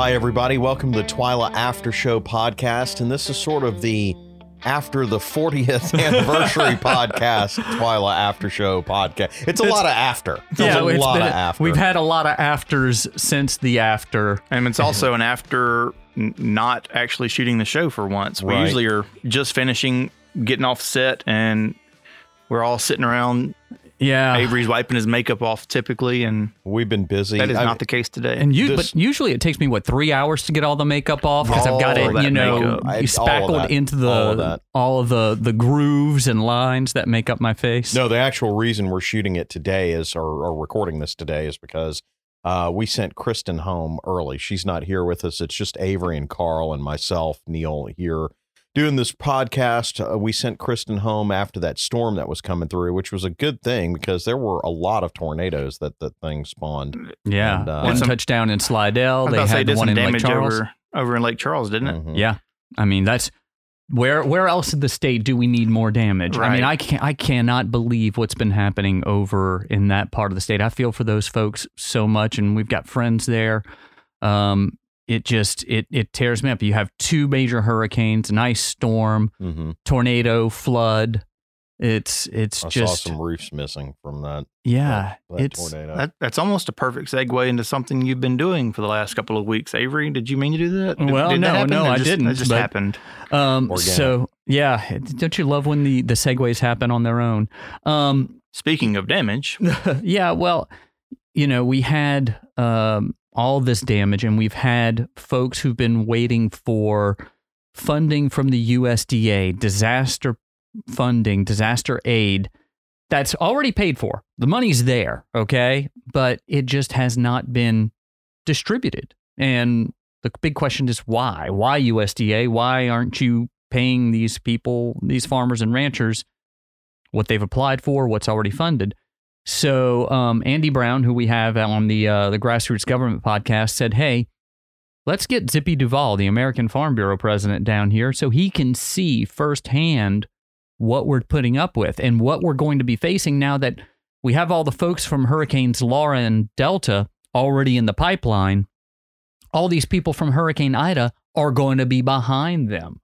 Hi, everybody. Welcome to the Twyla After Show podcast. And this is sort of the after the 40th anniversary podcast, Twyla After Show podcast. It's a lot of after. There's a it's lot been- of after. We've had a lot of afters since the after. And it's also an after n- not actually shooting the show for once. We Right. usually are just finishing, getting off set, and we're all sitting around. Yeah. Avery's wiping his makeup off typically, and We've been busy. that is I- not the case today. And you, This- but usually it takes me what three hours to get all the makeup off because I've got All it, that you know, makeup. I- all of spackled that. into the All of that. all of the the grooves and lines that make up my face. No, the actual reason we're shooting it today is, or, or recording this today, is because uh, we sent Kristen home early. She's not here with us. It's just Avery and Carl and myself, Neil, here doing this podcast. Uh, we sent Kristen home after that storm that was coming through, which was a good thing because there were a lot of tornadoes that that thing spawned. yeah, And, uh, one some- touchdown in Slidell. They about to say, had did the one in Lake Charles. over over in Lake Charles, didn't it? Mhm. Yeah, I mean that's where where else in the state do we need more damage? I mean, I can I cannot believe what's been happening over in that part of the state. I feel for those folks so much, and we've got friends there. Um, it just it it tears me up. You have two major hurricanes, an ice storm, Mhm. tornado, flood. It's it's I just saw some roofs missing from that, yeah. that, that it's tornado. That, that's almost a perfect segue into something you've been doing for the last couple of weeks. Avery, did you mean to do that? Did- Well, did no, happen? no, Or I just- didn't, It just but- happened. um. So yeah, don't you love when the the segues happen on their own? Um. Speaking of damage, yeah, well, you know, we had um, all this damage, and we've had folks who've been waiting for funding from the USDA, disaster funding, disaster aid. That's already paid for. The money's there, okay? But it just has not been distributed. And the big question is why? Why USDA? Why aren't you paying these people, these farmers and ranchers, what they've applied for, what's already funded? So um, Andy Brown, who we have on the uh, the Grassroots Government podcast, said, "Hey, let's get Zippy Duvall, the American Farm Bureau president, down here so he can see firsthand what we're putting up with and what we're going to be facing now that we have all the folks from Hurricanes Laura and Delta already in the pipeline. All these people from Hurricane Ida are going to be behind them."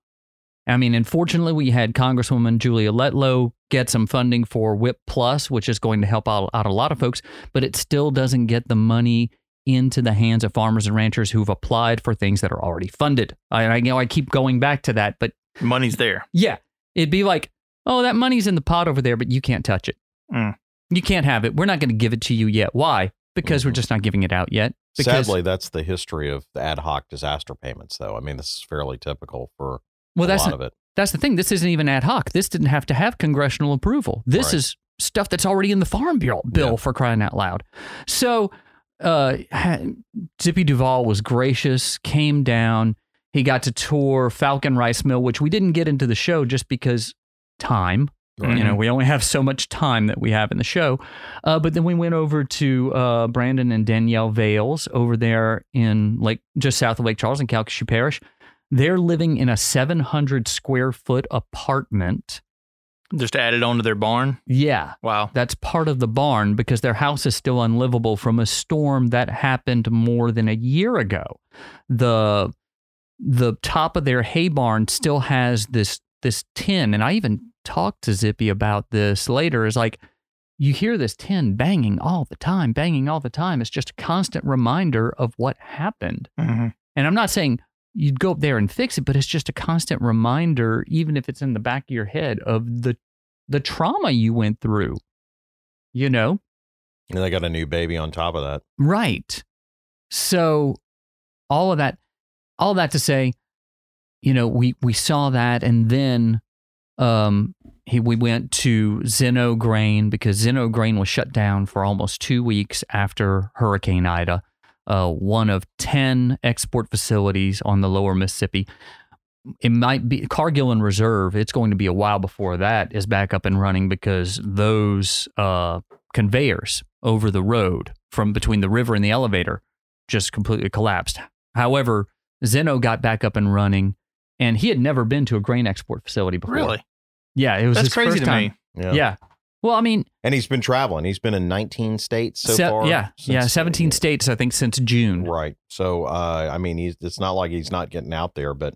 I mean, unfortunately, we had Congresswoman Julia Letlow get some funding for WHIP Plus, which is going to help out, out a lot of folks, but it still doesn't get the money into the hands of farmers and ranchers who've applied for things that are already funded. I, I you know I keep going back to that, but money's there. yeah, it'd be like, oh, that money's in the pot over there, but you can't touch it. Mm. You can't have it. We're not going to give it to you yet. Why? Because we're Mhm. just not giving it out yet. Because, Sadly, that's the history of the ad hoc disaster payments, though. I mean, this is fairly typical for well, that's lot not, of it. That's the thing. This isn't even ad hoc. This didn't have to have congressional approval. This Right. is stuff that's already in the Farm Bill, bill Yeah. for crying out loud. So, uh, Zippy Duvall was gracious, came down. He got to tour Falcon Rice Mill, which we didn't get into the show just because time. Right. You know, we only have so much time that we have in the show. Uh, but then we went over to uh, Brandon and Danielle Vales over there in Lake, just south of Lake Charles in Calcasieu Parish. They're living in a 700 square foot apartment. Just added on to their barn. Yeah, Wow. that's part of the barn because their house is still unlivable from a storm that happened more than a year ago. The the top of their hay barn still has this this tin, and I even talked to Zippy about this later. Is like you hear this tin banging all the time, banging all the time. It's just a constant reminder of what happened. Mhm. And I'm not saying you'd go up there and fix it, but it's just a constant reminder, even if it's in the back of your head, of the the trauma you went through. You know? And they got a new baby on top of that. Right. So all of that all that to say, you know, we we saw that and then um he we went to Zen-Noh Grain because Zen-Noh Grain was shut down for almost 2 weeks after Hurricane Ida. Uh, one of 10 export facilities on the lower Mississippi. It might be Cargill and Reserve. It's going to be a while before that is back up and running because those uh, conveyors over the road from between the river and the elevator just completely collapsed. However, Zen-Noh got back up and running, and he had never been to a grain export facility before. Really? Yeah, it was That's his crazy first to time. me. Yeah. Well, I mean, And he's been traveling. He's been in 19 states so se- far. yeah, yeah, since- 17 states, I think, since June. Right. So, uh, I mean, he's it's not like he's not getting out there, but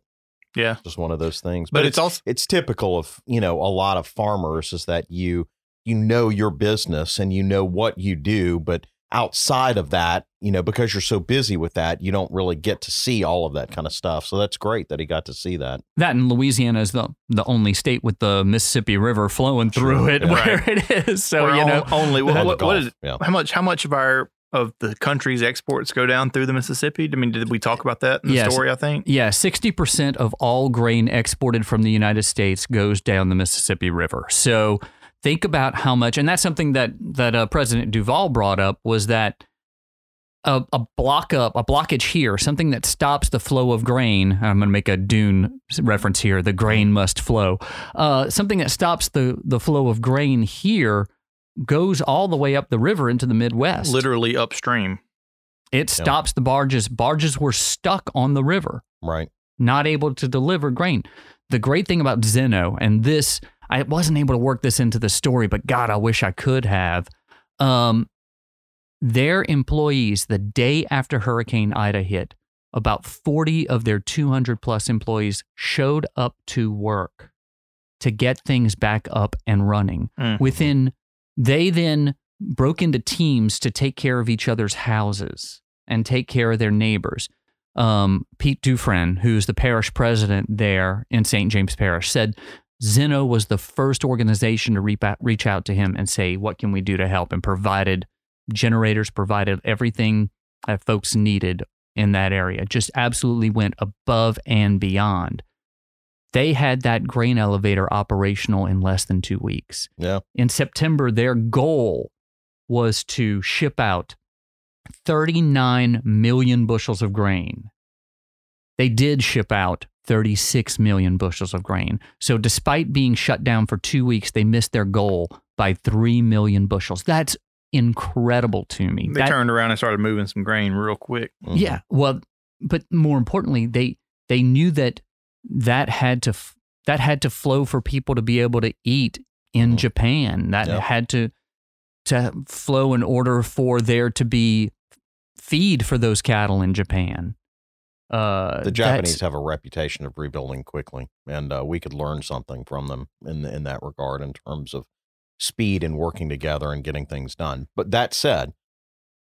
Yeah. just one of those things. But, it's, also it's typical of you know a lot of farmers is that you you know your business and you know what you do but outside of that you know because you're so busy with that you don't really get to see all of that kind of stuff so that's great that he got to see that That and Louisiana is the the only state with the Mississippi River flowing through Sure, it yeah. where it is. So we're you know, only what, what, the what golf, is it? yeah How much? How much of our of the country's exports go down through the Mississippi? I mean, did we talk about that in the Yes. story? I think. yeah, sixty percent of all grain exported from the United States goes down the Mississippi River. So think about how much, and that's something that that uh, President Duvall brought up was that. A, a block up, a blockage here, something that stops the flow of grain. I'm going to make a Dune reference here. The grain must flow. Uh, something that stops the the flow of grain here goes all the way up the river into the Midwest. Literally upstream. It Yeah. stops the barges. Barges were stuck on the river, right not able to deliver grain. The great thing about Zen-Noh, and this, I wasn't able to work this into the story, but God, I wish I could have. Um, their employees, the day after Hurricane Ida hit, about 40 of their 200 plus employees showed up to work to get things back up and running. Mm. Within, they then broke into teams to take care of each other's houses and take care of their neighbors. Um, Pete Dufresne, who's the parish president there in St. James Parish, said Zen-Noh was the first organization to reach out, to him and say, What can we do to help? and provided generators, provided everything that folks needed in that area. Just absolutely went above and beyond. They had that grain elevator operational in less than two weeks yeah in September, their goal was to ship out 39 million bushels of grain. They did ship out 36 million bushels of grain. So, despite being shut down for two weeks, they missed their goal by 3 million bushels. That's incredible to me. They That- turned around and started moving some grain real quick. Mhm. yeah, well, but more importantly, they they knew that that had to f- that had to flow for people to be able to eat in Mhm. Japan. That Yep. had to to flow in order for there to be feed for those cattle in Japan. Uh, the japanese have a reputation of rebuilding quickly and uh, we could learn something from them in in that regard in terms of speed and working together and getting things done but that said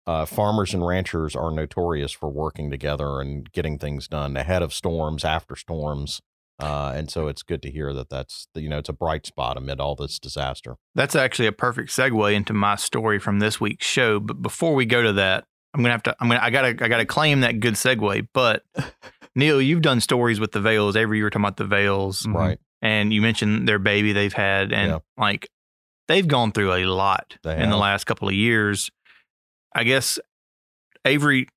uh, farmers and ranchers are notorious for working together and getting things done ahead of storms, after storms, uh, and so it's good to hear that that's you know it's a bright spot amid all this disaster. That's actually a perfect segue into my story from this week's show. But before we go to that, I'm gonna have to. I'm gonna. I gotta. I gotta claim that good segue. But Neil, you've done stories with the Vales every year talking about the Vales, Mhm. Right? and you mentioned their baby they've had, and Yeah. like they've gone through a lot They in the last couple of years. I guess Avery.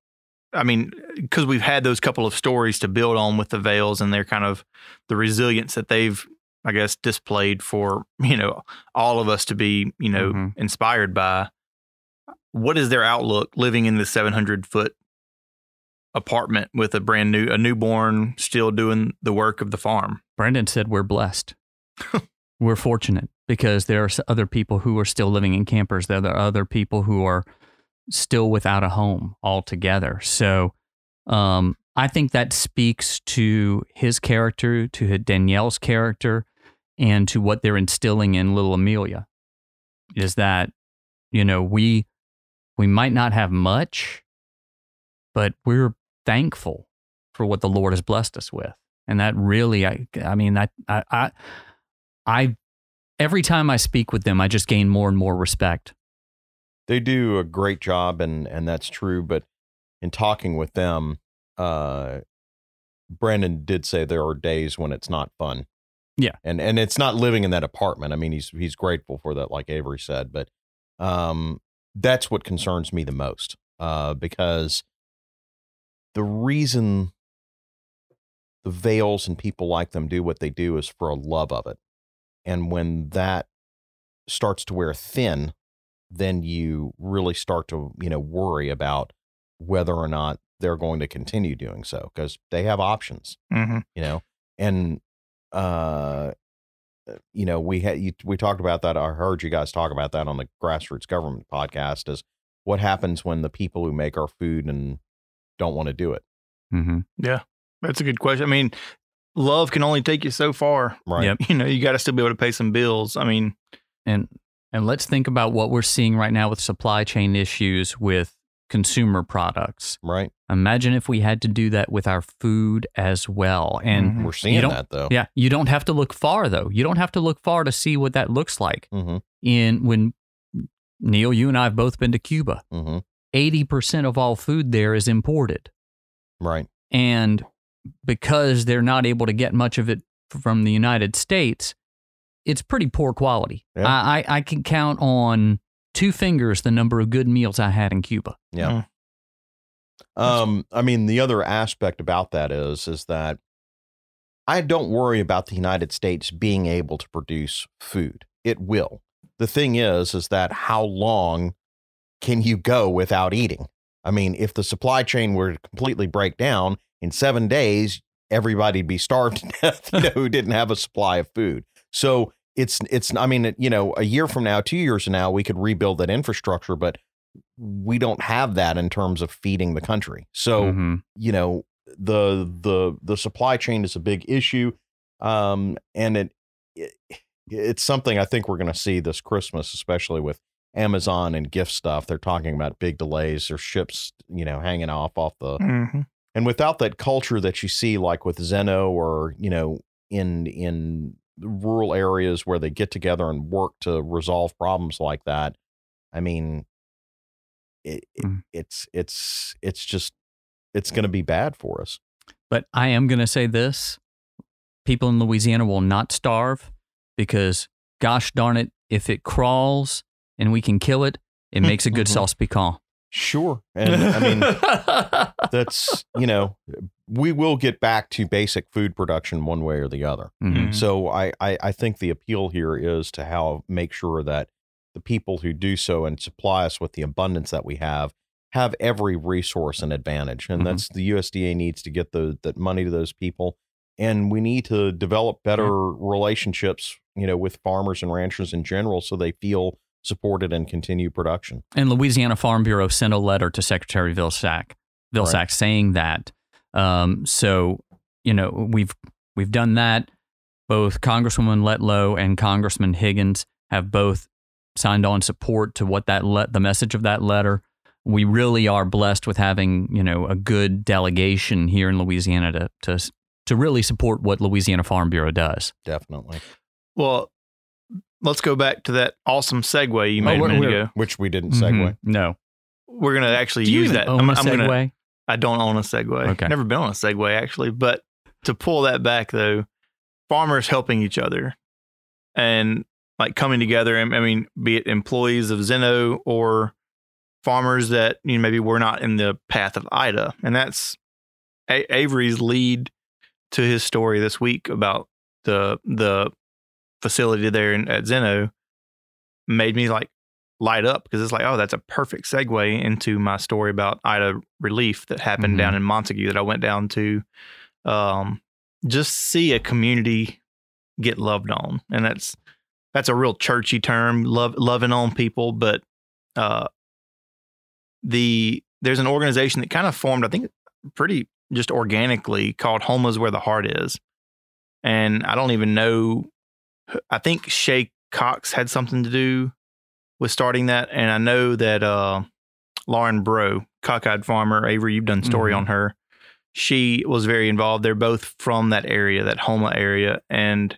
I mean, because we've had those couple of stories to build on with the Vales and their kind of the resilience that they've, I guess, displayed for you know all of us to be you know Mhm. inspired by. What is their outlook living in the 700 foot apartment with a brand new a newborn still doing the work of the farm? brandon said we're blessed. we're fortunate because there are other people who are still living in campers. There are other people who are still without a home altogether. So um, I think that speaks to his character, to Danielle's character, and to what they're instilling in little Amelia. Is that you know we we might not have much, but we're thankful for what the Lord has blessed us with and that really i i mean I, I i i every time i speak with them i just gain more and more respect They do a great job, and and that's true. But in talking with them, uh, Brandon did say there are days when it's not fun. Yeah. and and it's not living in that apartment. I mean, he's he's grateful for that, like Avery said. But um, that's what concerns me the most, uh, because the reason the Vales and people like them do what they do is for a love of it, and when that starts to wear thin then you really start to you know worry about whether or not they're going to continue doing so because they have options Mm-hmm. you know and uh you know, we had you, we talked about that. I heard you guys talk about that on the grassroots government podcast. Is what happens when the people who make our food and don't want to do it, Mm-hmm. Yeah, that's a good question. I mean, love can only take you so far. right? Yep. You know, you got to still be able to pay some bills. I mean, And and let's think about what we're seeing right now with supply chain issues with consumer products. Right. Imagine if we had to do that with our food as well. And Mhm. We're seeing that though. yeah, you don't have to look far though. You don't have to look far to see what that looks like. Mm-hmm. In when Neil, you and I have both been to Cuba. Mm-hmm. 80% of all food there is imported. Right. And because they're not able to get much of it from the United States, it's pretty poor quality. Yeah. I, I, I can count on two fingers the number of good meals I had in Cuba. Yeah. Um, I mean, the other aspect about that is, is that I don't worry about the United States being able to produce food. It will. The thing is, is that how long can you go without eating? I mean, if the supply chain were to completely break down in seven days, everybody'd be starved to death, you know, who didn't have a supply of food. So it's, it's, I mean, you know, a year from now, two years from now, we could rebuild that infrastructure, but we don't have that in terms of feeding the country. So, Mhm. you know, the, the, the supply chain is a big issue. Um, and it, it it's something I think we're going to see this Christmas, especially with Amazon and gift stuff. They're talking about big delays or ships, you know, hanging off off the, mhm. and without that culture that you see like with Zen-Noh or you know in in rural areas where they get together and work to resolve problems like that i mean it, Mm. it's it's it's just it's going to be bad for us But I am going to say this people in Louisiana will not starve because, gosh darn it, if it crawls and we can kill it, it makes a good Mhm. sauce piquant. sure and i mean that's you know we will get back to basic food production one way or the other Mhm. Mhm. So I, I I think the appeal here is to how make sure that the people who do so and supply us with the abundance that we have have every resource and advantage, and Mhm. that's the USDA needs to get the that money to those people, and we need to develop better relationships, you know, with farmers and ranchers in general, so they feel supported and continue production. And Louisiana Farm Bureau sent a letter to Secretary Vilsack, Vilsack Right. saying that. Um, so you know we've we've done that. Both Congresswoman Letlow and Congressman Higgins have both signed on support to what that le- the message of that letter. We really are blessed with having you know a good delegation here in Louisiana to to to really support what Louisiana Farm Bureau does. Definitely, Well, let's go back to that awesome segue you Oh, made a we're- minute we're- ago. which we didn't segue. Mhm. No, We're going to actually do use even that. own I'm, a I'm gonna- Segway? I don't own a Segway. Okay. Never been on a Segway actually, but to pull that back though, farmers helping each other and like coming together. I mean, be it employees of Zen-Noh or farmers that you know maybe were not in the path of Ida, and that's A- Avery's lead to his story this week about the the facility there in, at Zen-Noh made me like light up because it's like, oh, that's a perfect segue into my story about Ida relief that happened Mhm. down in Montegut that I went down to. Um, just see a community get loved on, and that's that's a real churchy term, love loving on people. But uh, the there's an organization that kind of formed, I think, pretty just organically called Houma's Where the Heart Is, and I don't even know. I think Shay Cox had something to do with starting that, and I know that uh, Lauren Bro, cockeyed farmer, Avery, you've done story Mhm. on her. She was very involved. They're both from that area, that Houma area, and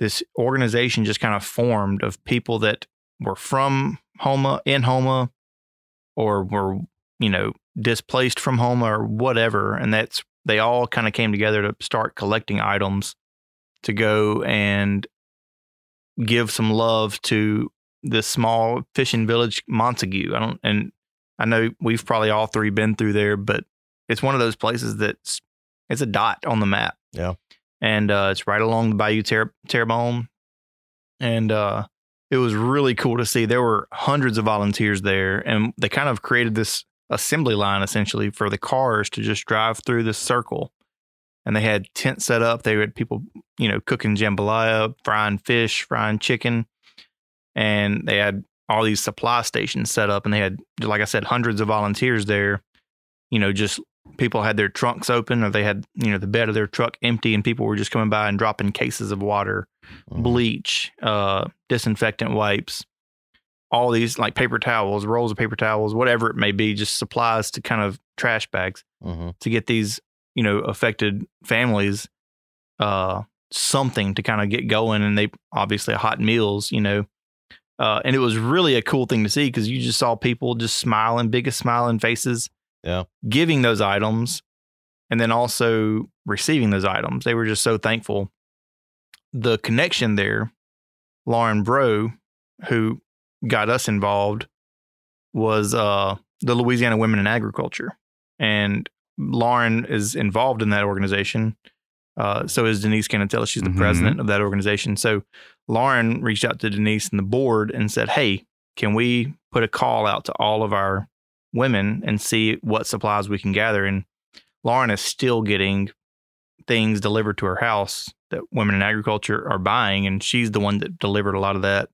this organization just kind of formed of people that were from Houma, in Houma, or were you know displaced from Houma or whatever, and that's they all kind of came together to start collecting items to go and give some love to this small fishing village, Montegut. I don't, and I know we've probably all three been through there, but it's one of those places that's it's a dot on the map. Yeah. And uh, it's right along the Bayou Ter- Terrebonne, and uh, it was really cool to see. There were hundreds of volunteers there, and they kind of created this assembly line essentially for the cars to just drive through this circle. and they had tents set up. They had people, you know, cooking jambalaya, frying fish, frying chicken, and they had all these supply stations set up. And they had, like I said, hundreds of volunteers there. You know, just people had their trunks open, or they had, you know, the bed of their truck empty, and people were just coming by and dropping cases of water, Mhm. bleach, uh, disinfectant wipes, all these like paper towels, rolls of paper towels, whatever it may be, just supplies to kind of trash bags Mhm. to get these you know affected families uh something to kind of get going and they obviously hot meals you know uh and it was really a cool thing to see because you just saw people just smiling biggest smiling faces Yeah. giving those items and then also receiving those items they were just so thankful the connection there lauren bro who got us involved was uh the louisiana women in agriculture and Lauren is involved in that organization. Uh, so is Denise Canatella. She's the Mhm. president of that organization. So Lauren reached out to Denise and the board and said, Hey, can we put a call out to all of our women and see what supplies we can gather? And Lauren is still getting things delivered to her house that women in agriculture are buying. And she's the one that delivered a lot of that.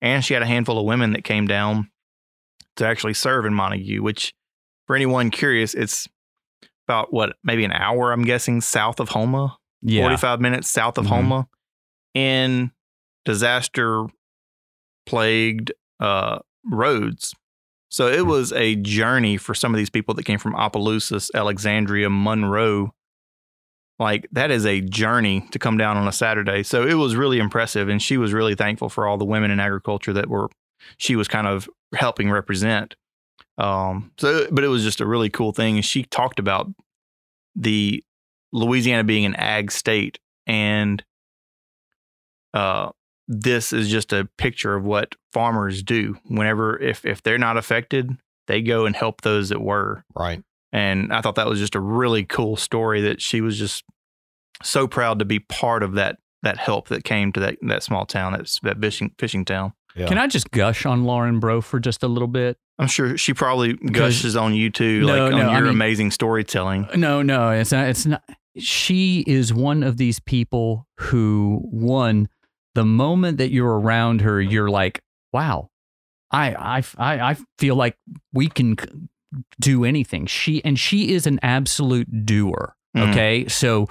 And she had a handful of women that came down to actually serve in Montegut, which for anyone curious, it's about what, maybe an hour, I'm guessing, south of Houma, Yeah. 45 minutes south of Mhm. Houma in disaster plagued uh, roads. So it was a journey for some of these people that came from Opelousas, Alexandria, Monroe. Like that is a journey to come down on a Saturday. So it was really impressive. And she was really thankful for all the women in agriculture that were, she was kind of helping represent. Um, so, but it was just a really cool thing. And she talked about the Louisiana being an ag state and uh, this is just a picture of what farmers do whenever if if they're not affected they go and help those that were Right. and i thought that was just a really cool story that she was just so proud to be part of that that help that came to that that small town that's that fishing fishing town Yeah. Can I just gush on Lauren Bro for just a little bit? i'm sure she probably gushes on you too No, like no, on I your mean- amazing storytelling No, no, it's not. It's not. She is one of these people who, one, the moment that you're around her, you're like, wow, I, I, I, I feel like we can do anything. She and she is an absolute doer. Mhm. Okay, so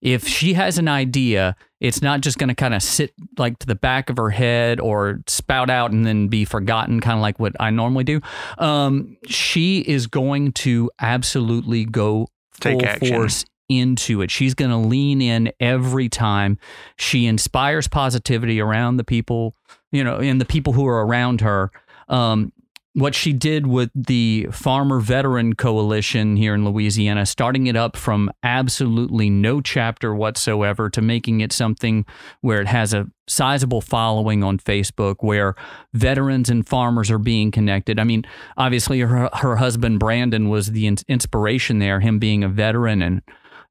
if she has an idea, it's not just going to kind of sit like to the back of her head or spout out and then be forgotten, kind of like what I normally do. Um, she is going to absolutely go Take full action. force into it. She's going to lean in every time. She inspires positivity around the people, you know, and the people who are around her. Um, what she did with the Farmer Veteran Coalition here in Louisiana, starting it up from absolutely no chapter whatsoever to making it something where it has a sizable following on Facebook, where veterans and farmers are being connected. I mean, obviously, her, her husband Brandon was the in- inspiration there, him being a veteran, and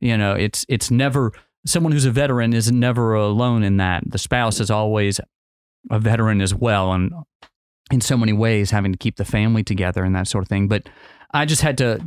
you know, it's it's never someone who's a veteran is never alone in that. The spouse is always a veteran as well, and in so many ways, having to keep the family together and that sort of thing. But I just had to,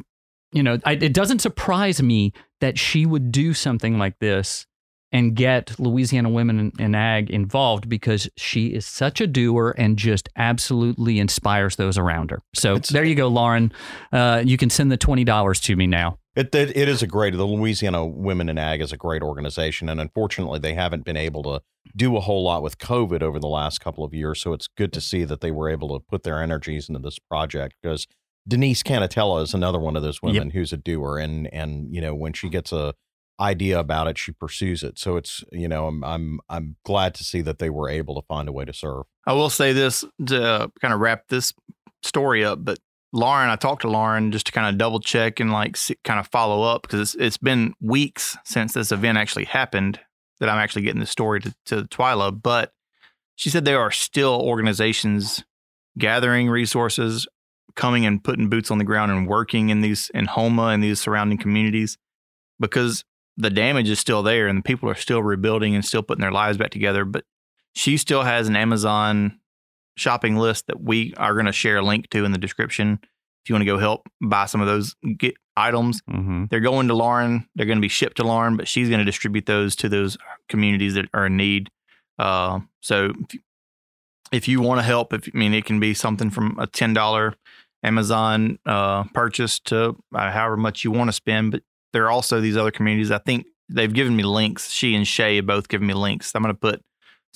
you know, I, it doesn't surprise me that she would do something like this and get Louisiana Women in, in Ag involved because she is such a doer and just absolutely inspires those around her. So It's- there you go, Lauren. Uh, you can send the twenty dollars to me now. It, it it is a great. The Louisiana Women in Ag is a great organization, and unfortunately, they haven't been able to do a whole lot with COVID over the last couple of years. So it's good to see that they were able to put their energies into this project because Denise Canatella is another one of those women who's a doer, and and you know when she gets a idea about it, she pursues it. So it's you know I'm I'm I'm glad to see that they were able to find a way to serve. I will say this to kind of wrap this story up, but Lauren, I talked to Lauren just to kind of double check and like see, kind of follow up because it's, it's been weeks since this event actually happened that I'm actually getting the story to, to Twyla. But she said there are still organizations gathering resources, coming and putting boots on the ground and working in these in Houma and these surrounding communities because the damage is still there and the people are still rebuilding and still putting their lives back together. But she still has an Amazon shopping list that we are going to share a link to in the description. if you want to go help buy some of those get items, Mm-hmm. they're going to Lauren. They're going to be shipped to Lauren, but she's going to distribute those to those communities that are in need. Uh, so if you, if you want to help, if I mean it can be something from a ten dollar Amazon uh, purchase to uh, however much you want to spend, but there are also these other communities. I think they've given me links. She and Shay have both given me links. I'm going to put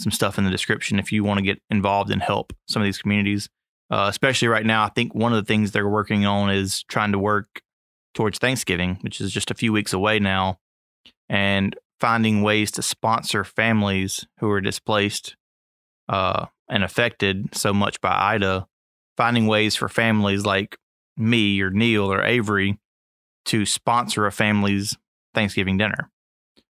some stuff in the description if you want to get involved and help some of these communities. Uh, especially right now, I think one of the things they're working on is trying to work towards Thanksgiving, which is just a few weeks away now, and finding ways to sponsor families who are displaced uh, and affected so much by Ida, finding ways for families like me or Neil or Avery to sponsor a family's Thanksgiving dinner.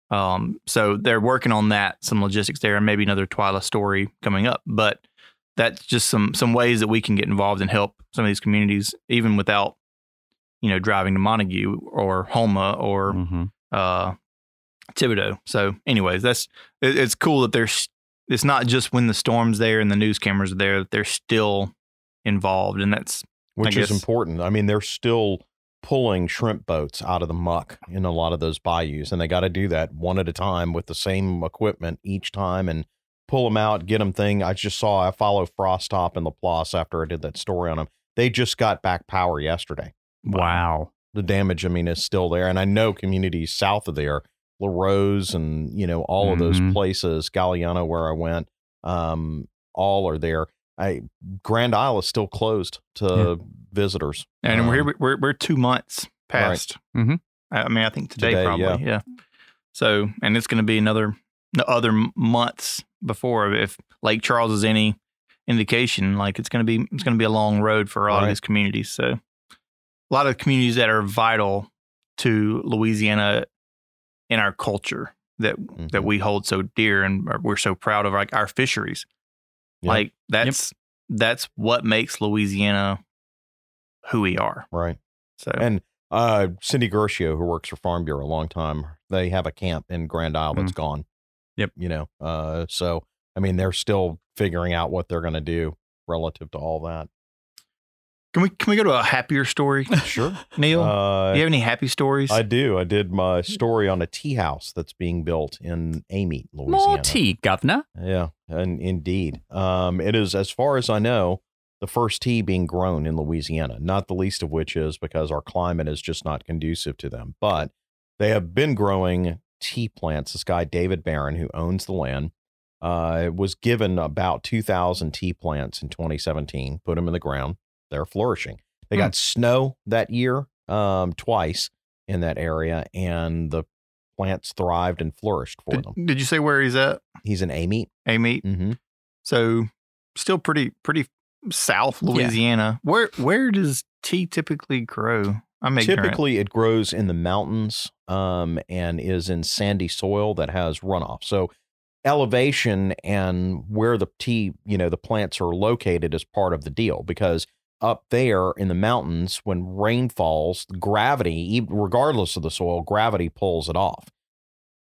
Um, so they're working on that, some logistics there, and maybe another Twyla story coming up. But that's just some some ways that we can get involved and help some of these communities, even without, you know, driving to Montegut or Houma or Mm-hmm. uh, Thibodaux. So, anyways, that's it, it's cool that there's it's not just when the storm's there and the news cameras are there that they're still involved, and that's which is important. I mean, they're still pulling shrimp boats out of the muck in a lot of those bayous, and they got to do that one at a time with the same equipment each time and pull them out, get them thing. I just saw I follow Frostop and Laplace after I did that story on them. They just got back power yesterday. Wow. The damage, I mean, is still there, and I know communities south of there, Larose, and you know all of those Mhm. places, Galliano, where I went, um, all are there. I Grand Isle is still closed to visitors. and we're Um, we're we're two months past. Mhm. I I mean, I think today, Today, probably, yeah. yeah. So, and it's going to be another other months before if Lake Charles is any indication. Like it's going to be it's going to be a long road for a lot of these communities. So, a lot of communities that are vital to Louisiana in our culture that that Mhm. we hold so dear and we're so proud of, like our fisheries. Yeah. Like that's that's what makes Louisiana who we are. right. So And uh, Cindy Gershio, who works for Farm Bureau a long time, they have a camp in Grand Isle that's gone. Yep. You know, uh, so I mean, they're still figuring out what they're going to do relative to all that. can we can we go to a happier story, Sure. Neil? Uh, do you have any happy stories? I do. I did my story on a tea house that's being built in Amite, Louisiana. More tea, governor. Yeah, and indeed, um, it is as far as I know the first tea being grown in Louisiana. Not the least of which is because our climate is just not conducive to them. But they have been growing tea plants. This guy David Barron, who owns the land, uh, was given about two thousand tea plants in 2017. Put them in the ground. They're flourishing. They Hmm. got snow that year, um, twice in that area, and the plants thrived and flourished for did, them. did you say where he's at? He's in Amite. Amy. Mm-hmm. So still pretty pretty south Louisiana. Where where does tea typically grow? I'm ignorant. Typically, it grows in the mountains um, and is in sandy soil that has runoff. So, elevation and where the tea, you know, the plants are located is part of the deal because up there in the mountains, when rain falls, gravity, regardless of the soil, gravity pulls it off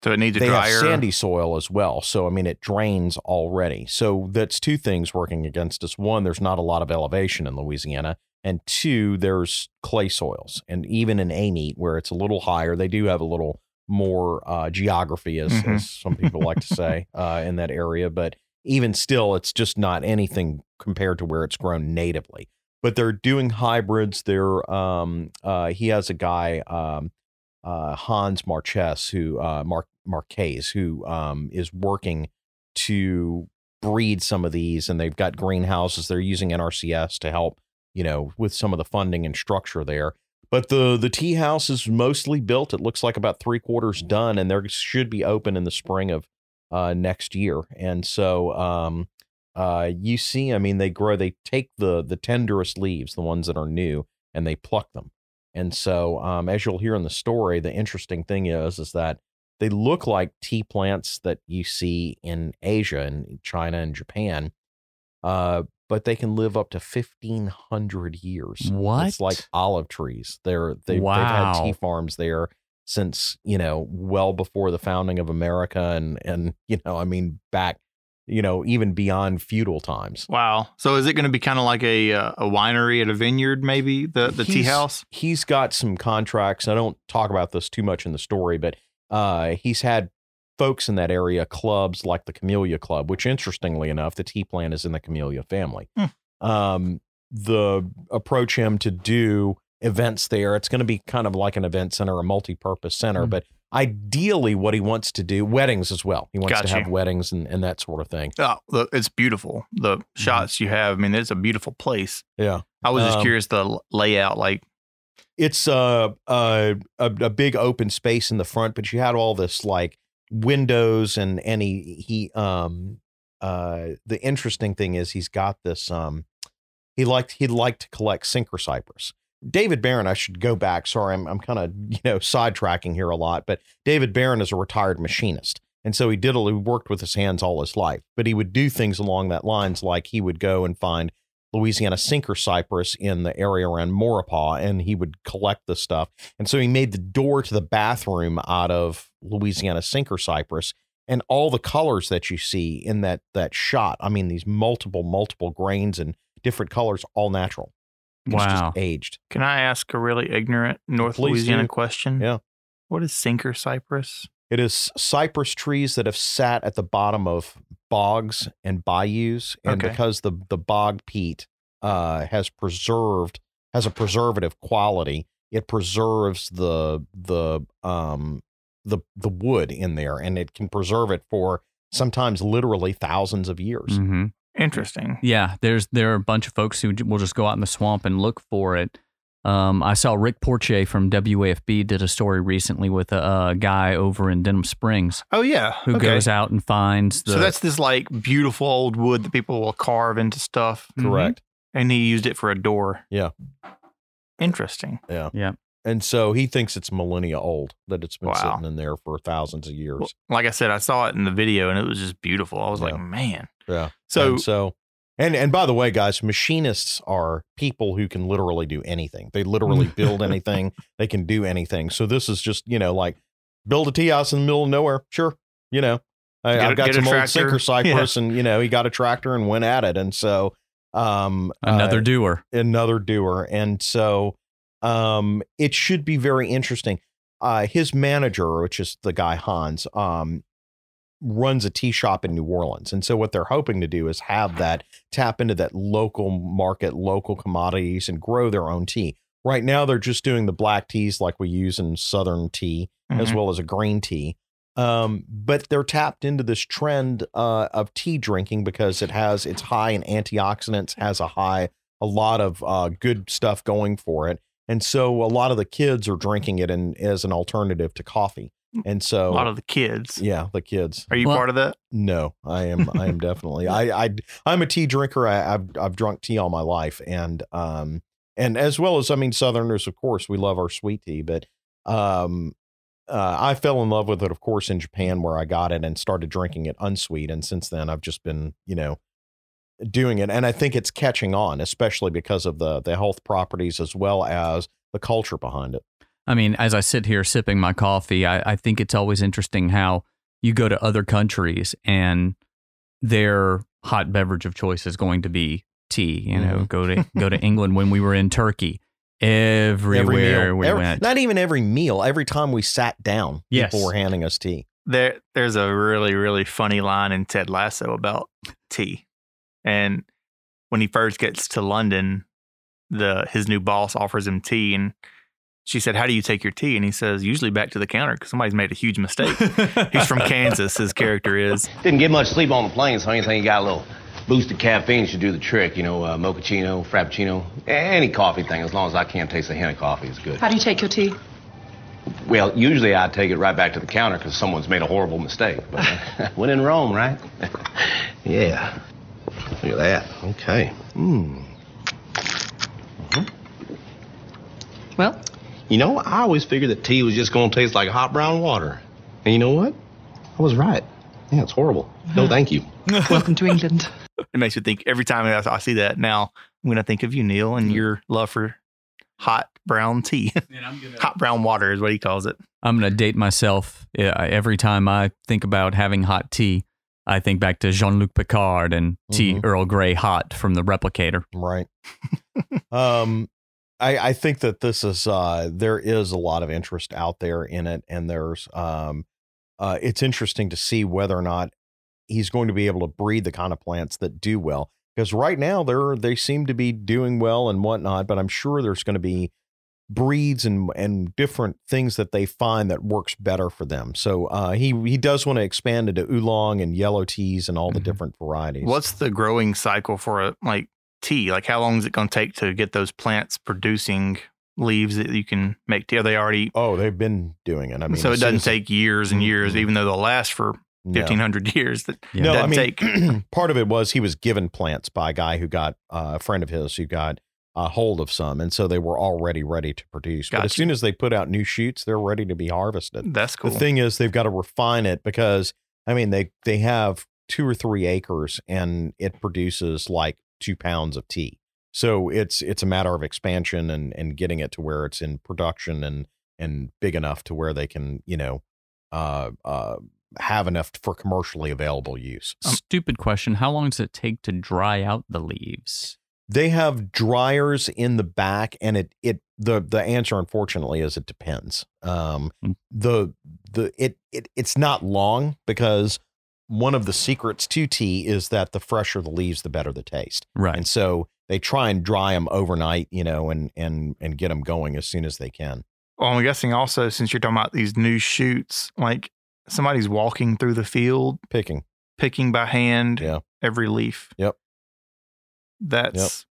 so it needs a they drier. have sandy soil as well. So I mean, it drains already. So that's two things working against us. One, there's not a lot of elevation in Louisiana, and two, there's clay soils. And even in Amite, where it's a little higher, they do have a little more uh, geography, as, Mhm. as some people like to say, uh, in that area. But even still, it's just not anything compared to where it's grown natively. But they're doing hybrids. They're um, uh, he has a guy. Um, uh, Hans Marches, who uh, Mar- Marquez, who um, is working to breed some of these, and they've got greenhouses. They're using NRCS to help, you know, with some of the funding and structure there. But the the tea house is mostly built. It looks like about three quarters done, and there should be open in the spring of uh, next year. And so um, uh, you see, I mean, they grow. They take the the tenderest leaves, the ones that are new, and they pluck them. And so, um, as you'll hear in the story, the interesting thing is is that they look like tea plants that you see in Asia and China and Japan, uh, but they can live up to fifteen hundred years. What? It's like olive trees. They're they, they've had tea farms there since you know well before the founding of America, and and you know I mean back you know, even beyond feudal times. Wow. So is it going to be kind of like a uh, a winery at a vineyard, maybe the the tea house? He's got some contracts. I don't talk about this too much in the story, but uh, he's had folks in that area, clubs like the Camellia Club, which interestingly enough, the tea plant is in the Camellia family. Um, the approach him to do events there. It's going to be kind of like an event center, a multi-purpose center, Mm. but ideally what he wants to do, weddings as well. He wants to have weddings and, and that sort of thing. Oh, the, it's beautiful. The shots you have. I mean, it's a beautiful place. Yeah. I was just Um, curious the layout. Like, it's uh, uh, a a big open space in the front, but you had all this like windows and and he he um uh the interesting thing is he's got this um he liked he liked to collect sinker cypress. David Barron, I should go back. Sorry, I'm I'm kind of you know sidetracking here a lot, but David Barron is a retired machinist. And so he did, he worked with his hands all his life, but he would do things along that lines, like he would go and find Louisiana sinker cypress in the area around Maurepas, and he would collect the stuff. And so he made the door to the bathroom out of Louisiana sinker cypress, and all the colors that you see in that that shot. I mean, these multiple multiple grains and different colors, all natural. It's Wow. just aged. can I ask a really ignorant North Please Louisiana do. question? Yeah. What is sinker cypress? It is cypress trees that have sat at the bottom of bogs and bayous, and Okay. because the the bog peat uh, has preserved has a preservative quality, it preserves the the um the the wood in there, and it can preserve it for sometimes literally thousands of years. hmm Interesting. Yeah, there's there are a bunch of folks who will just go out in the swamp and look for it. Um, I saw Rick Porche from WAFB did a story recently with a, a guy over in Denham Springs Oh yeah. who okay. goes out and finds the. so that's this like beautiful old wood that people will carve into stuff, Mhm. Correct. and he used it for a door. Yeah. Interesting. And so he thinks it's millennia old, that it's been Wow. sitting in there for thousands of years. Well, like I said, I saw it in the video, and it was just beautiful. I was Yeah. like, man. yeah. So and so and and by the way guys machinists are people who can literally do anything they literally build anything they can do anything so this is just you know like build a tea house in the middle of nowhere sure you know I, Get a- i've got get some old tractor. sinker cypress and you know he got a tractor and went at it and so um another uh, doer. another doer and so um it should be very interesting uh his manager which is the guy hans um runs a tea shop in new orleans and so what they're hoping to do is have that tap into that local market local commodities and grow their own tea right now they're just doing the black teas like we use in southern tea as Mhm. well as a green tea. Um, but they're tapped into this trend uh, of tea drinking because it has it's high in antioxidants, has a high a lot of uh, good stuff going for it, and so a lot of the kids are drinking it in, as an alternative to coffee. And so, a lot of the kids. yeah, the kids. Are you Well- part of that? No, I am. I am definitely. I. I. I'm a tea drinker. I, I've. I've drunk tea all my life, and um, and as well as I mean, Southerners, of course, we love our sweet tea. But um, uh, I fell in love with it, of course, in Japan, where I got it and started drinking it unsweet, and since then, I've just been, you know, doing it, and I think it's catching on, especially because of the the health properties as well as the culture behind it. I mean, as I sit here sipping my coffee, I, I think it's always interesting how you go to other countries and their hot beverage of choice is going to be tea. You know, Mhm. go to go to England when we were in Turkey. Everywhere meal, we every- went. not even every meal, every time we sat down, Yes. people were handing us tea. There, there's a really, really funny line in Ted Lasso about tea, and when he first gets to London, the his new boss offers him tea, and she said, "How do you take your tea?" And he says, "Usually back to the counter because somebody's made a huge mistake." He's from Kansas. His character is. Didn't get much sleep on the plane, so anything you got a little boost of caffeine should do the trick. You know, uh, mochaccino, frappuccino, any coffee thing, as long as I can't taste the hint of coffee is good. How do you take your tea? Well, usually I take it right back to the counter because someone's made a horrible mistake. But when in Rome, right? yeah. Look at that. Okay. Hmm. Mm-hmm. Well, You know, I always figured that tea was just going to taste like hot brown water. And you know what? I was right. Yeah, it's horrible. No, uh-huh. thank you. welcome to England. It makes me think every time I, I see that. Now when I'm going to think of you, Neil, and mm-hmm. your love for hot brown tea. hot brown water is what he calls it. I'm going to date myself every time I think about having hot tea. I think back to Jean Luc Picard and tea Mhm. Earl Grey hot from the replicator. Right. um, I, I think that this is uh, there is a lot of interest out there in it, and there's um, uh, it's interesting to see whether or not he's going to be able to breed the kind of plants that do well. Because right now they're they seem to be doing well and whatnot, but I'm sure there's going to be breeds and and different things that they find that works better for them. So uh, he he does want to expand into oolong and yellow teas and all the Mhm. different varieties. What's the growing cycle for a like tea? Like how long is it going to take to get those plants producing leaves that you can make tea? Are they already? Oh, they've been doing it. I mean, so it doesn't take years and years, Mhm. even though they'll last for no. fifteen hundred years. That Yeah. No, I mean, take. part of it was he was given plants by a guy who got uh, a friend of his who got a hold of some, and so they were already ready to produce. But as soon as they put out new shoots, they're ready to be harvested. That's cool. The thing is, they've got to refine it because I mean they they have two or three acres, and it produces like two pounds of tea. So it's it's a matter of expansion and and getting it to where it's in production and and big enough to where they can you know uh uh have enough for commercially available use. Stupid question. How long does it take to dry out the leaves? They have dryers in the back, and it it the the answer unfortunately is it depends. Um, Mm. the the it it it's not long because one of the secrets to tea is that the fresher the leaves, the better the taste, Right. and so they try and dry them overnight, you know, and and and get them going as soon as they can. well, I'm guessing also since you're talking about these new shoots, like somebody's walking through the field, Picking, picking by hand Yeah. every leaf. Yep. That's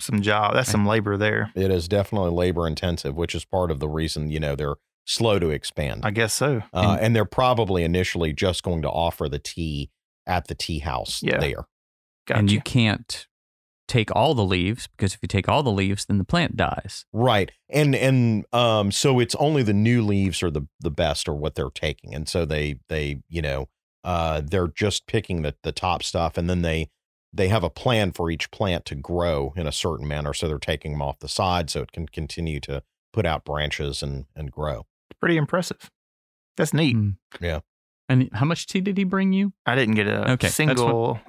some job. That's some labor there. it is definitely labor intensive, which is part of the reason you know they're slow to expand. I guess so. Uh, and they're probably initially just going to offer the tea at the tea house Yeah. there. Gotcha. And you can't take all the leaves because if you take all the leaves, then the plant dies. Right. And and um so it's only the new leaves are the the best or what they're taking. And so they they, you know, uh they're just picking the the top stuff and then they they have a plan for each plant to grow in a certain manner so they're taking them off the side so it can continue to put out branches and and grow. Pretty impressive. That's neat. Mm. Yeah. And how much tea did he bring you? I didn't get a Okay, that's single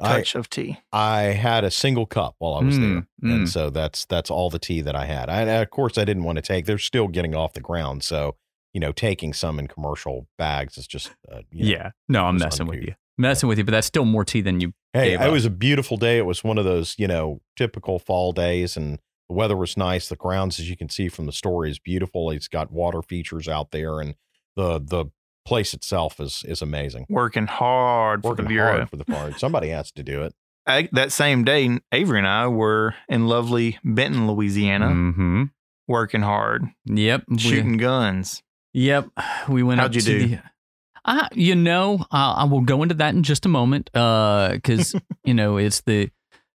I touch of tea. I had a single cup while I was Mm, there, mm. and so that's that's all the tea that I had. I, of course, I didn't want to take. They're still getting off the ground, so you know, taking some in commercial bags is just uh, you know, yeah. No, I'm was messing with you. Messing with you, but that's still more tea than you. Hey, gave it up. was a beautiful day. It was one of those you know typical fall days, and the weather was nice. The grounds, as you can see from the story, is beautiful. It's got water features out there, and the the place itself is is amazing. Working hard for Working the bureau. hard for the part. Somebody has to do it. I, that same day, Avery and I were in lovely Benton, Louisiana, Mm-hmm. working hard, Yep. we- shooting guns. Yep. We went How'd up you to do? the. Uh, you know, uh, I will go into that in just a moment because you know it's the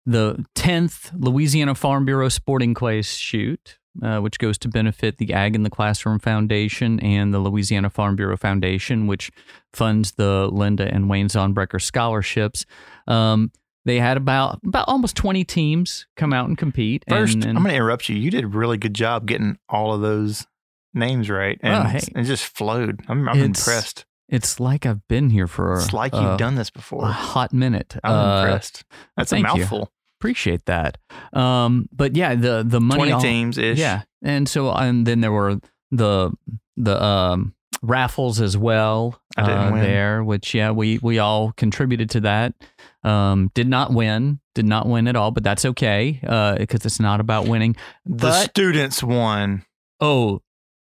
the tenth Louisiana Farm Bureau Sporting Clays shoot, uh, which goes to benefit the Ag in the Classroom Foundation and the Louisiana Farm Bureau Foundation, which funds the Linda and Wayne Zaunbrecher scholarships. Um, they had about about almost twenty teams come out and compete. First, and, and- I'm going to interrupt you. You did a really good job getting all of those names right, and Oh, hey. it just flowed. I'm, I'm impressed. It's like I've been here for It's like uh, you've done this before. a hot minute. I'm Uh, impressed. That's a thank you. mouthful. appreciate that. Um, but yeah, the the money. Twenty all- teams ish. Yeah, and so and then there were the the um, raffles as well. I didn't uh, win. there, which yeah, we we all contributed to that. Um, did not win, did not win at all, but that's okay because it's not about winning. The But students won. oh,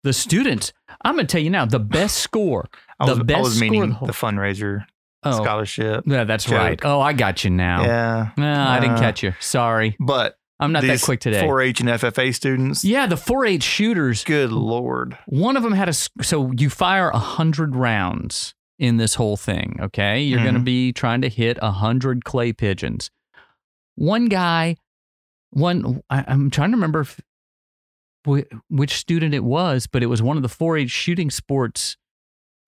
the students. I'm gonna tell you now, the best score. I The was, I best was meaning the, the fundraiser Oh, scholarship. yeah, that's joke. right. Oh, I got you now. Yeah, No, I didn't Uh, catch you. Sorry, but I'm not that these quick today. 4-H and FFA students. Yeah, the 4-H shooters. Good lord. One of them had a s- so you fire a hundred rounds in this whole thing. Okay, you're going to Mhm. be trying to hit a hundred clay pigeons. One guy, one I, I'm trying to remember if, wh- which student it was, but it was one of the 4-H shooting sports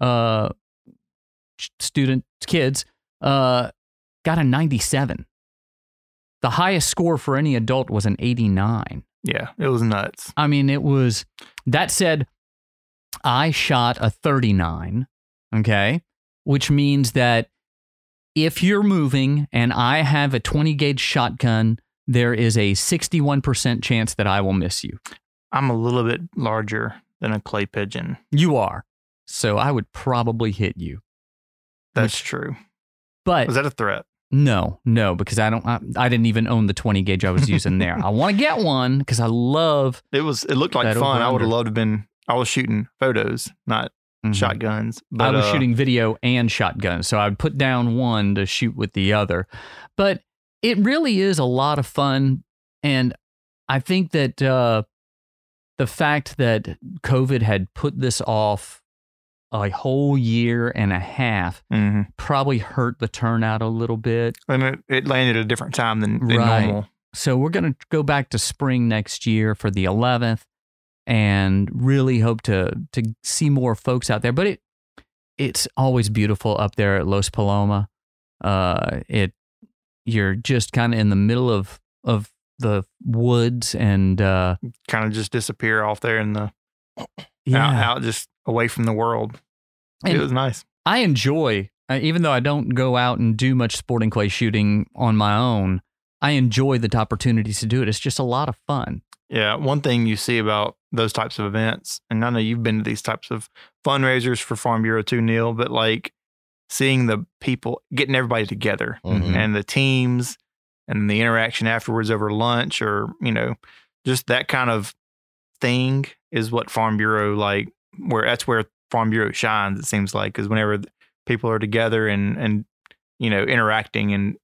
uh student kids uh got a 97. The highest score for any adult was an 89. Yeah, it was nuts. I mean, it was that said, I shot a 39, okay, which means that if you're moving and I have a 20 gauge shotgun, there is a 61% chance that I will miss you. I'm a little bit larger than a clay pigeon. You are. So I would probably hit you. That's true. But Was that a threat? no, no, because I don't, I, I didn't even own the 20 gauge I was using there. I want to get one because I love It was. It looked like fun. I would have loved to have been. I was shooting photos, not Mhm. shotguns. I was uh, shooting video and shotgun. So I'd put down one to shoot with the other. But it really is a lot of fun. And I think that uh, the fact that COVID had put this off a whole year and a half mhm. probably hurt the turnout a little bit. and it, it landed at a different time than, than Right. normal. So we're going to go back to spring next year for the 11th and really hope to to see more folks out there. But it it's always beautiful up there at Los Paloma. Uh, it you're just kind of in the middle of of the woods and uh, Kind of just disappear off there in the yeah, out, out, just away from the world. it was nice. I enjoy, uh, even though I don't go out and do much sporting clay shooting on my own. I enjoy the opportunities to do it. It's just a lot of fun. Yeah, one thing you see about those types of events, and I know you've been to these types of fundraisers for Farm Bureau too, Neil, but like seeing the people getting everybody together Mhm. and the teams and the interaction afterwards over lunch or, you know, just that kind of thing is what Farm Bureau like where that's where Farm Bureau shines, it seems like, because whenever people are together and and you know, interacting and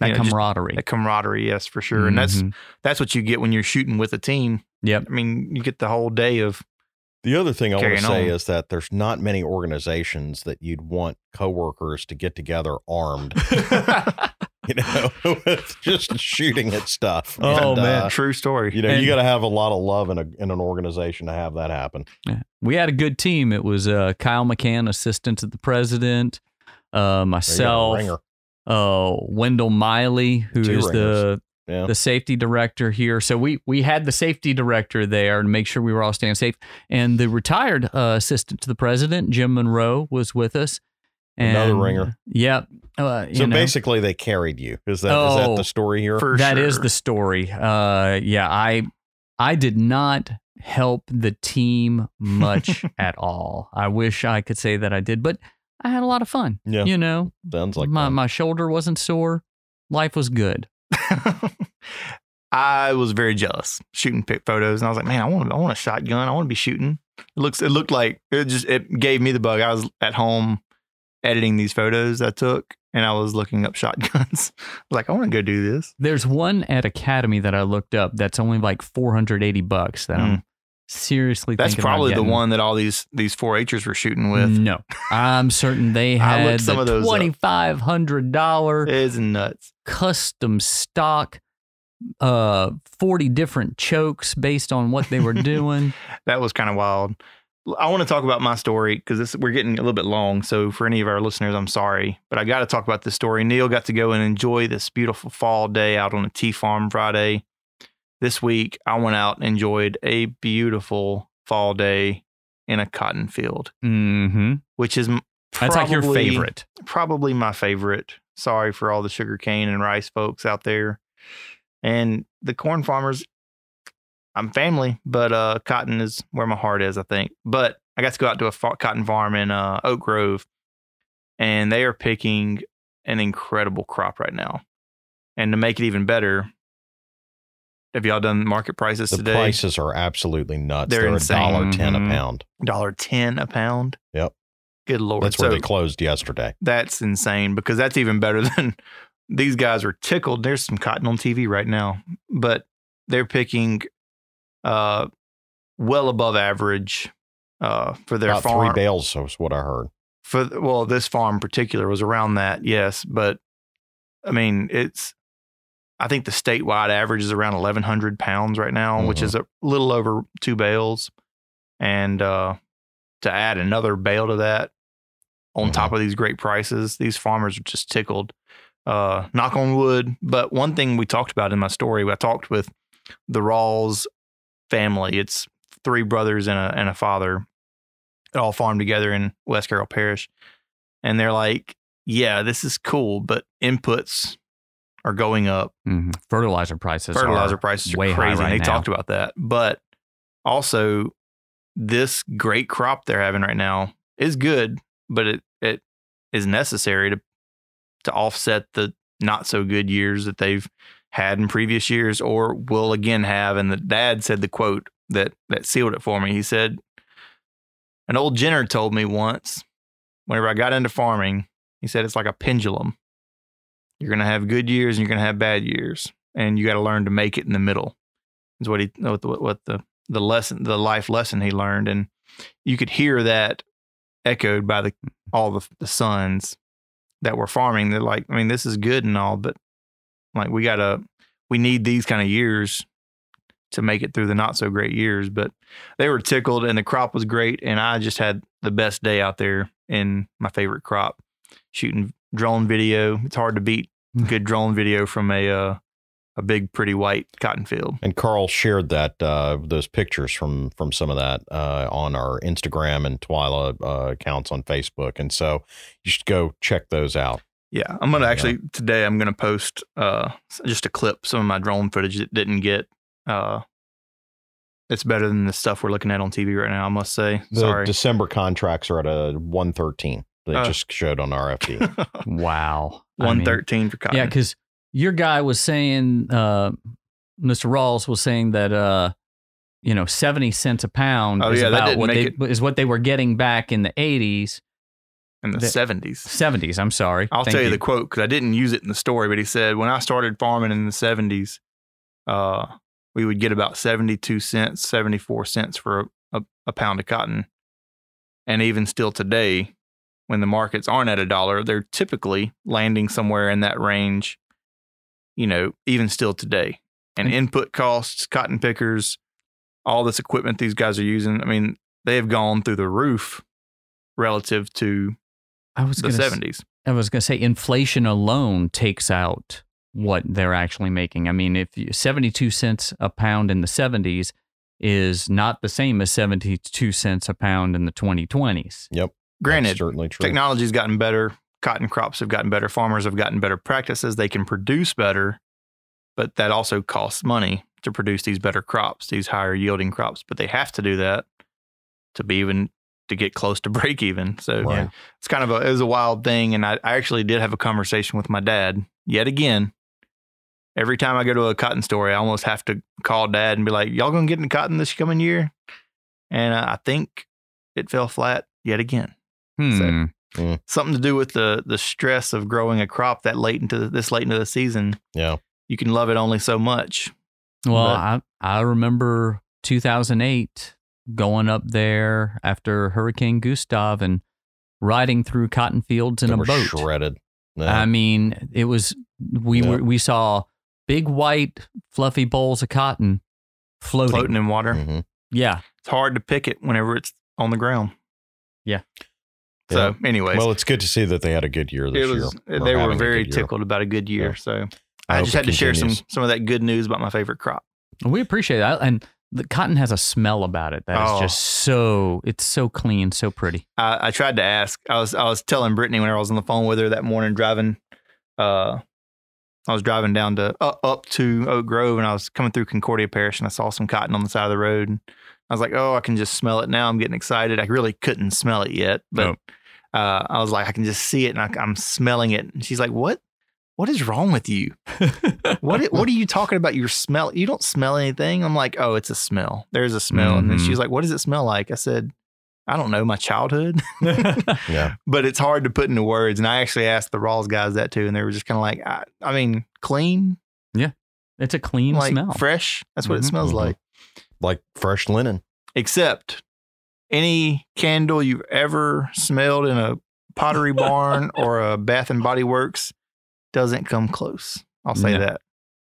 That know, camaraderie. that camaraderie, yes, for sure. And that's Mhm. that's what you get when you're shooting with a team. Yep. I mean, you get the whole day of The other thing I want to say on. is that there's not many organizations that you'd want coworkers to get together armed, you know, just shooting at stuff. Oh, And, man. uh, true story. you know, And- you got to have a lot of love in a in an organization to have that happen. We had a good team. It was uh, Kyle McCann, assistant to the president, uh, There you got a myself, uh, Wendell Miley, who is Two the Yeah. the safety director here. So we we had the safety director there to make sure we were all staying safe, and the retired uh, assistant to the president, Jim Monroe, was with us. And, Another ringer. Yep. Uh, you So know. basically, they carried you. Is that is that Oh, the story here? For That is sure. the story. Uh, yeah, I I did not help the team much at all. I wish I could say that I did, but I had a lot of fun. yeah, You know, sounds like my fun. my shoulder wasn't sore. Life was good. I was very jealous shooting pic photos, and I was like, man, I want I want a shotgun. I want to be shooting. It looks it looked like it just it gave me the bug. I was at home editing these photos I took, and I was looking up shotguns. I was like, I want to go do this. There's one at Academy that I looked up that's only like 480 bucks that I'm seriously Hmm. That's thinking about probably the one that all these these 4-Hers were shooting with. No, I'm certain they had some the of those $2,500 It's nuts. custom stock, uh, 40 different chokes based on what they were doing. that was kind of wild. I want to talk about my story because we're getting a little bit long. So for any of our listeners, I'm sorry, but I got to talk about this story. Neil got to go and enjoy this beautiful fall day out on a tea farm Friday. This week, I went out and enjoyed a beautiful fall day in a cotton field, mm-hmm. which is m- That's like your probably- favorite. Probably my favorite. Sorry for all the sugarcane and rice folks out there, and the corn farmers. I'm family, but uh, cotton is where my heart is, I think. But I got to go out to a fa- cotton farm in uh, Oak Grove, and they are picking an incredible crop right now. And to make it even better, have y'all done market prices the today? prices are absolutely nuts. They're They're, a dollar ten a Mhm. pound. Dollar ten a pound. Yep. Good lord. That's where So- they closed yesterday. That's insane because that's even better than these guys are tickled. There's some cotton on TV right now, but they're picking uh well above average uh for their About farm. three bales was what I heard. for well, this farm in particular was around that, yes, but I mean it's I think the statewide average is around 1,100 pounds right now, which Mhm. is a little over two bales. And uh, to add another bale to that, on Mhm. top of these great prices, these farmers are just tickled. Uh, knock on wood. But one thing we talked about in my story, I talked with the Rawls family. It's three brothers and a and a father, that all farm together in West Carroll Parish, and they're like, yeah, this is cool, but inputs are going up. Mhm. Fertilizer prices. Fertilizer are prices are way high crazy. right and they now. talked about that. But also, this great crop they're having right now is good, but it, it is necessary to to offset the not so good years that they've had in previous years or will again have. And the dad said the quote that that sealed it for me. He said, An old Jenner told me once, whenever I got into farming, he said it's like a pendulum. You're gonna have good years and you're gonna have bad years. And you gotta learn to make it in the middle. Is what he what the, what the the lesson the life lesson he learned. And you could hear that echoed by the all the, the sons that were farming. They're like, I mean, this is good and all, but like we gotta we need these kind of years to make it through the not so great years. But they were tickled and the crop was great. And I just had the best day out there in my favorite crop, shooting drone video. It's hard to beat good drone video from a uh, a big pretty white cotton field. And Carl shared that uh, those pictures from from some of that uh, on our Instagram and Twyla uh, accounts on Facebook, and so you should go check those out. Yeah, I'm gonna Yeah. actually today. I'm gonna post uh, just a clip some of my drone footage that didn't get. Uh, it's better than the stuff we're looking at on TV right now. I must say. The Sorry. December contracts are at a one thirteen. They Oh. just showed on RFD. Wow. I mean, for cotton. Yeah, because your guy was saying, uh, Mr. Rawls was saying that, uh, you know, seventy cents a pound Oh, is yeah, that about what they make is what they were getting back in the eighties, in the the- seventies. seventies. I'm sorry. I'll Thank tell you, you the quote because I didn't use it in the story, but he said when I started farming in the seventies, uh, we would get about seventy-two cents, seventy-four cents for a, a, a pound of cotton, and even still today, when the markets aren't at a dollar, they're typically landing somewhere in that range. You know, even still today, and input costs, cotton pickers, all this equipment these guys are using. I mean, they have gone through the roof relative to I was the gonna seventies. I was going to say inflation alone takes out what they're actually making. I mean, if you, 72 cents a pound in the 70s is not the same as 72 cents a pound in the 2020s. Yep. Granted, certainly true. technology's gotten better. Cotton crops have gotten better. Farmers have gotten better practices. They can produce better, but that also costs money to produce these better crops, these higher yielding crops. But they have to do that to be even to get close to break even. So Right. it's kind of a it was a wild thing. And I, I actually did have a conversation with my dad yet again. Every time I go to a cotton store, I almost have to call dad and be like, "Y'all gonna get into cotton this coming year?" And uh, I think it fell flat yet again Hmm. something to do with the the stress of growing a crop that late into this late into the season. Yeah. You can love it only so much. Well, But- I I remember 2008 going up there after Hurricane Gustav and riding through cotton fields in They a were boat. shredded. Yeah. I mean, it was we Yeah. were we saw big white fluffy bolls of cotton floating. Floating in water. Mhm. Yeah. It's hard to pick it whenever it's on the ground. Yeah. So, anyways, Well, it's good to see that they had a good year this it was year. they were very tickled about a good year. Yeah. So I I, just had to share some some of that good news about my favorite crop. We appreciate that. And the cotton has a smell about it that is Oh. just so it's so clean, so pretty. I, I tried to ask. I was I was telling Brittany when I was on the phone with her that morning driving. Uh, I was driving down to uh, up to Oak Grove, and I was coming through Concordia Parish, and I saw some cotton on the side of the road. And I was like, "Oh, I can just smell it now." I'm getting excited. I really couldn't smell it yet, but uh, I was like, "I can just see it, and I, I'm smelling it." And she's like, "What? What is wrong with you? What? What are you talking about? Your smell? You don't smell anything." I'm like, "Oh, it's a smell. There's a smell." And then she's like, "What does it smell like?" I said, "I don't know. My childhood." Yeah. but it's hard to put into words. And I actually asked the Rawls guys that too, and they were just kind of like, I, I mean, clean, Yeah. it's a clean like smell. fresh. That's what Mhm. it smells Mhm. like. Like fresh linen. Except any candle you've ever smelled in a pottery barn or a Bath and Body Works doesn't come close. I'll say No. that.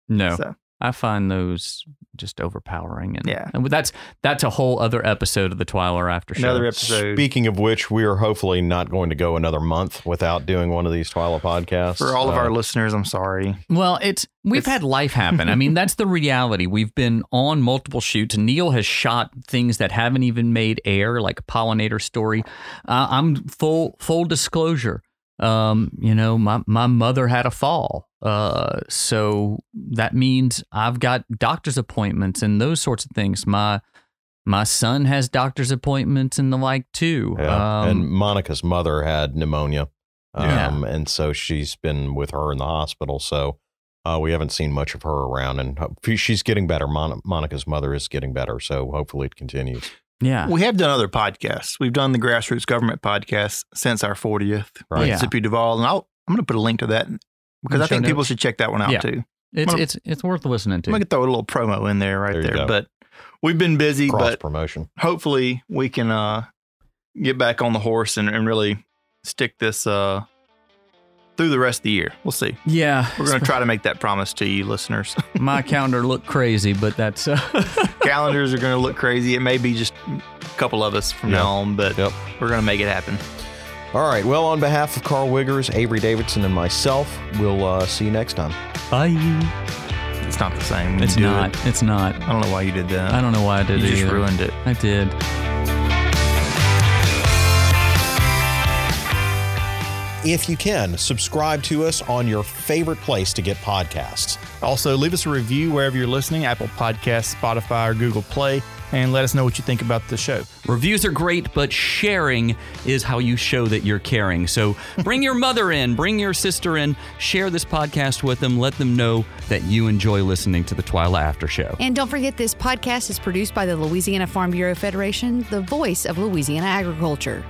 No. So I find those just overpowering and Yeah. and that's that's a whole other episode of the Twyla After Show. another episode Speaking of which, we are hopefully not going to go another month without doing one of these Twyla podcasts. for all of Uh, our listeners. I'm sorry. Well, it's we've It's- had life happen. I mean, that's the reality. We've been on multiple shoots. Neil has shot things that haven't even made air, like a pollinator story. Uh, I'm full full disclosure. Um, you know, my my mother had a fall, uh, so that means I've got doctor's appointments and those sorts of things. My my son has doctor's appointments and the like too. Yeah. Um, and Monica's mother had pneumonia. Yeah. Um, and so she's been with her in the hospital. So uh, we haven't seen much of her around, and she's getting better. Mon- Monica's mother is getting better, so hopefully it continues. Yeah, We have done other podcasts. We've done the grassroots government podcast since our 40th Right. with Yeah. Mississippi Duvall, and I'll, I'm going to put a link to that because I show think people should check that one out Yeah. too. it's Well, it's it's worth listening to. I'm going to throw a little promo in there right There there. But we've been busy, Cross but promotion. hopefully we can uh, get back on the horse and, and really stick this uh, through the rest of the year. We'll see. yeah, We're going to try to make that promise to you, listeners. my calendar looked crazy, but that's uh, Calendars are going to look crazy. It may be just a couple of us from Yep. now on, but Yep. we're going to make it happen. All right. Well, on behalf of Carl Wiggers, Avery Davidson, and myself, we'll uh, see you next time. bye. It's not the same. It's not. it. It's not. I don't know why you did that. I don't know why I did you it. You just either. ruined it. I did. If you can, subscribe to us on your favorite place to get podcasts. Also, leave us a review wherever you're listening Apple Podcasts, Spotify, or Google Play, and let us know what you think about the show. Reviews are great, but sharing is how you show that you're caring. So bring your mother in, bring your sister in, share this podcast with them, let them know that you enjoy listening to the Twyla After Show. And don't forget, this podcast is produced by the Louisiana Farm Bureau Federation, the voice of Louisiana agriculture.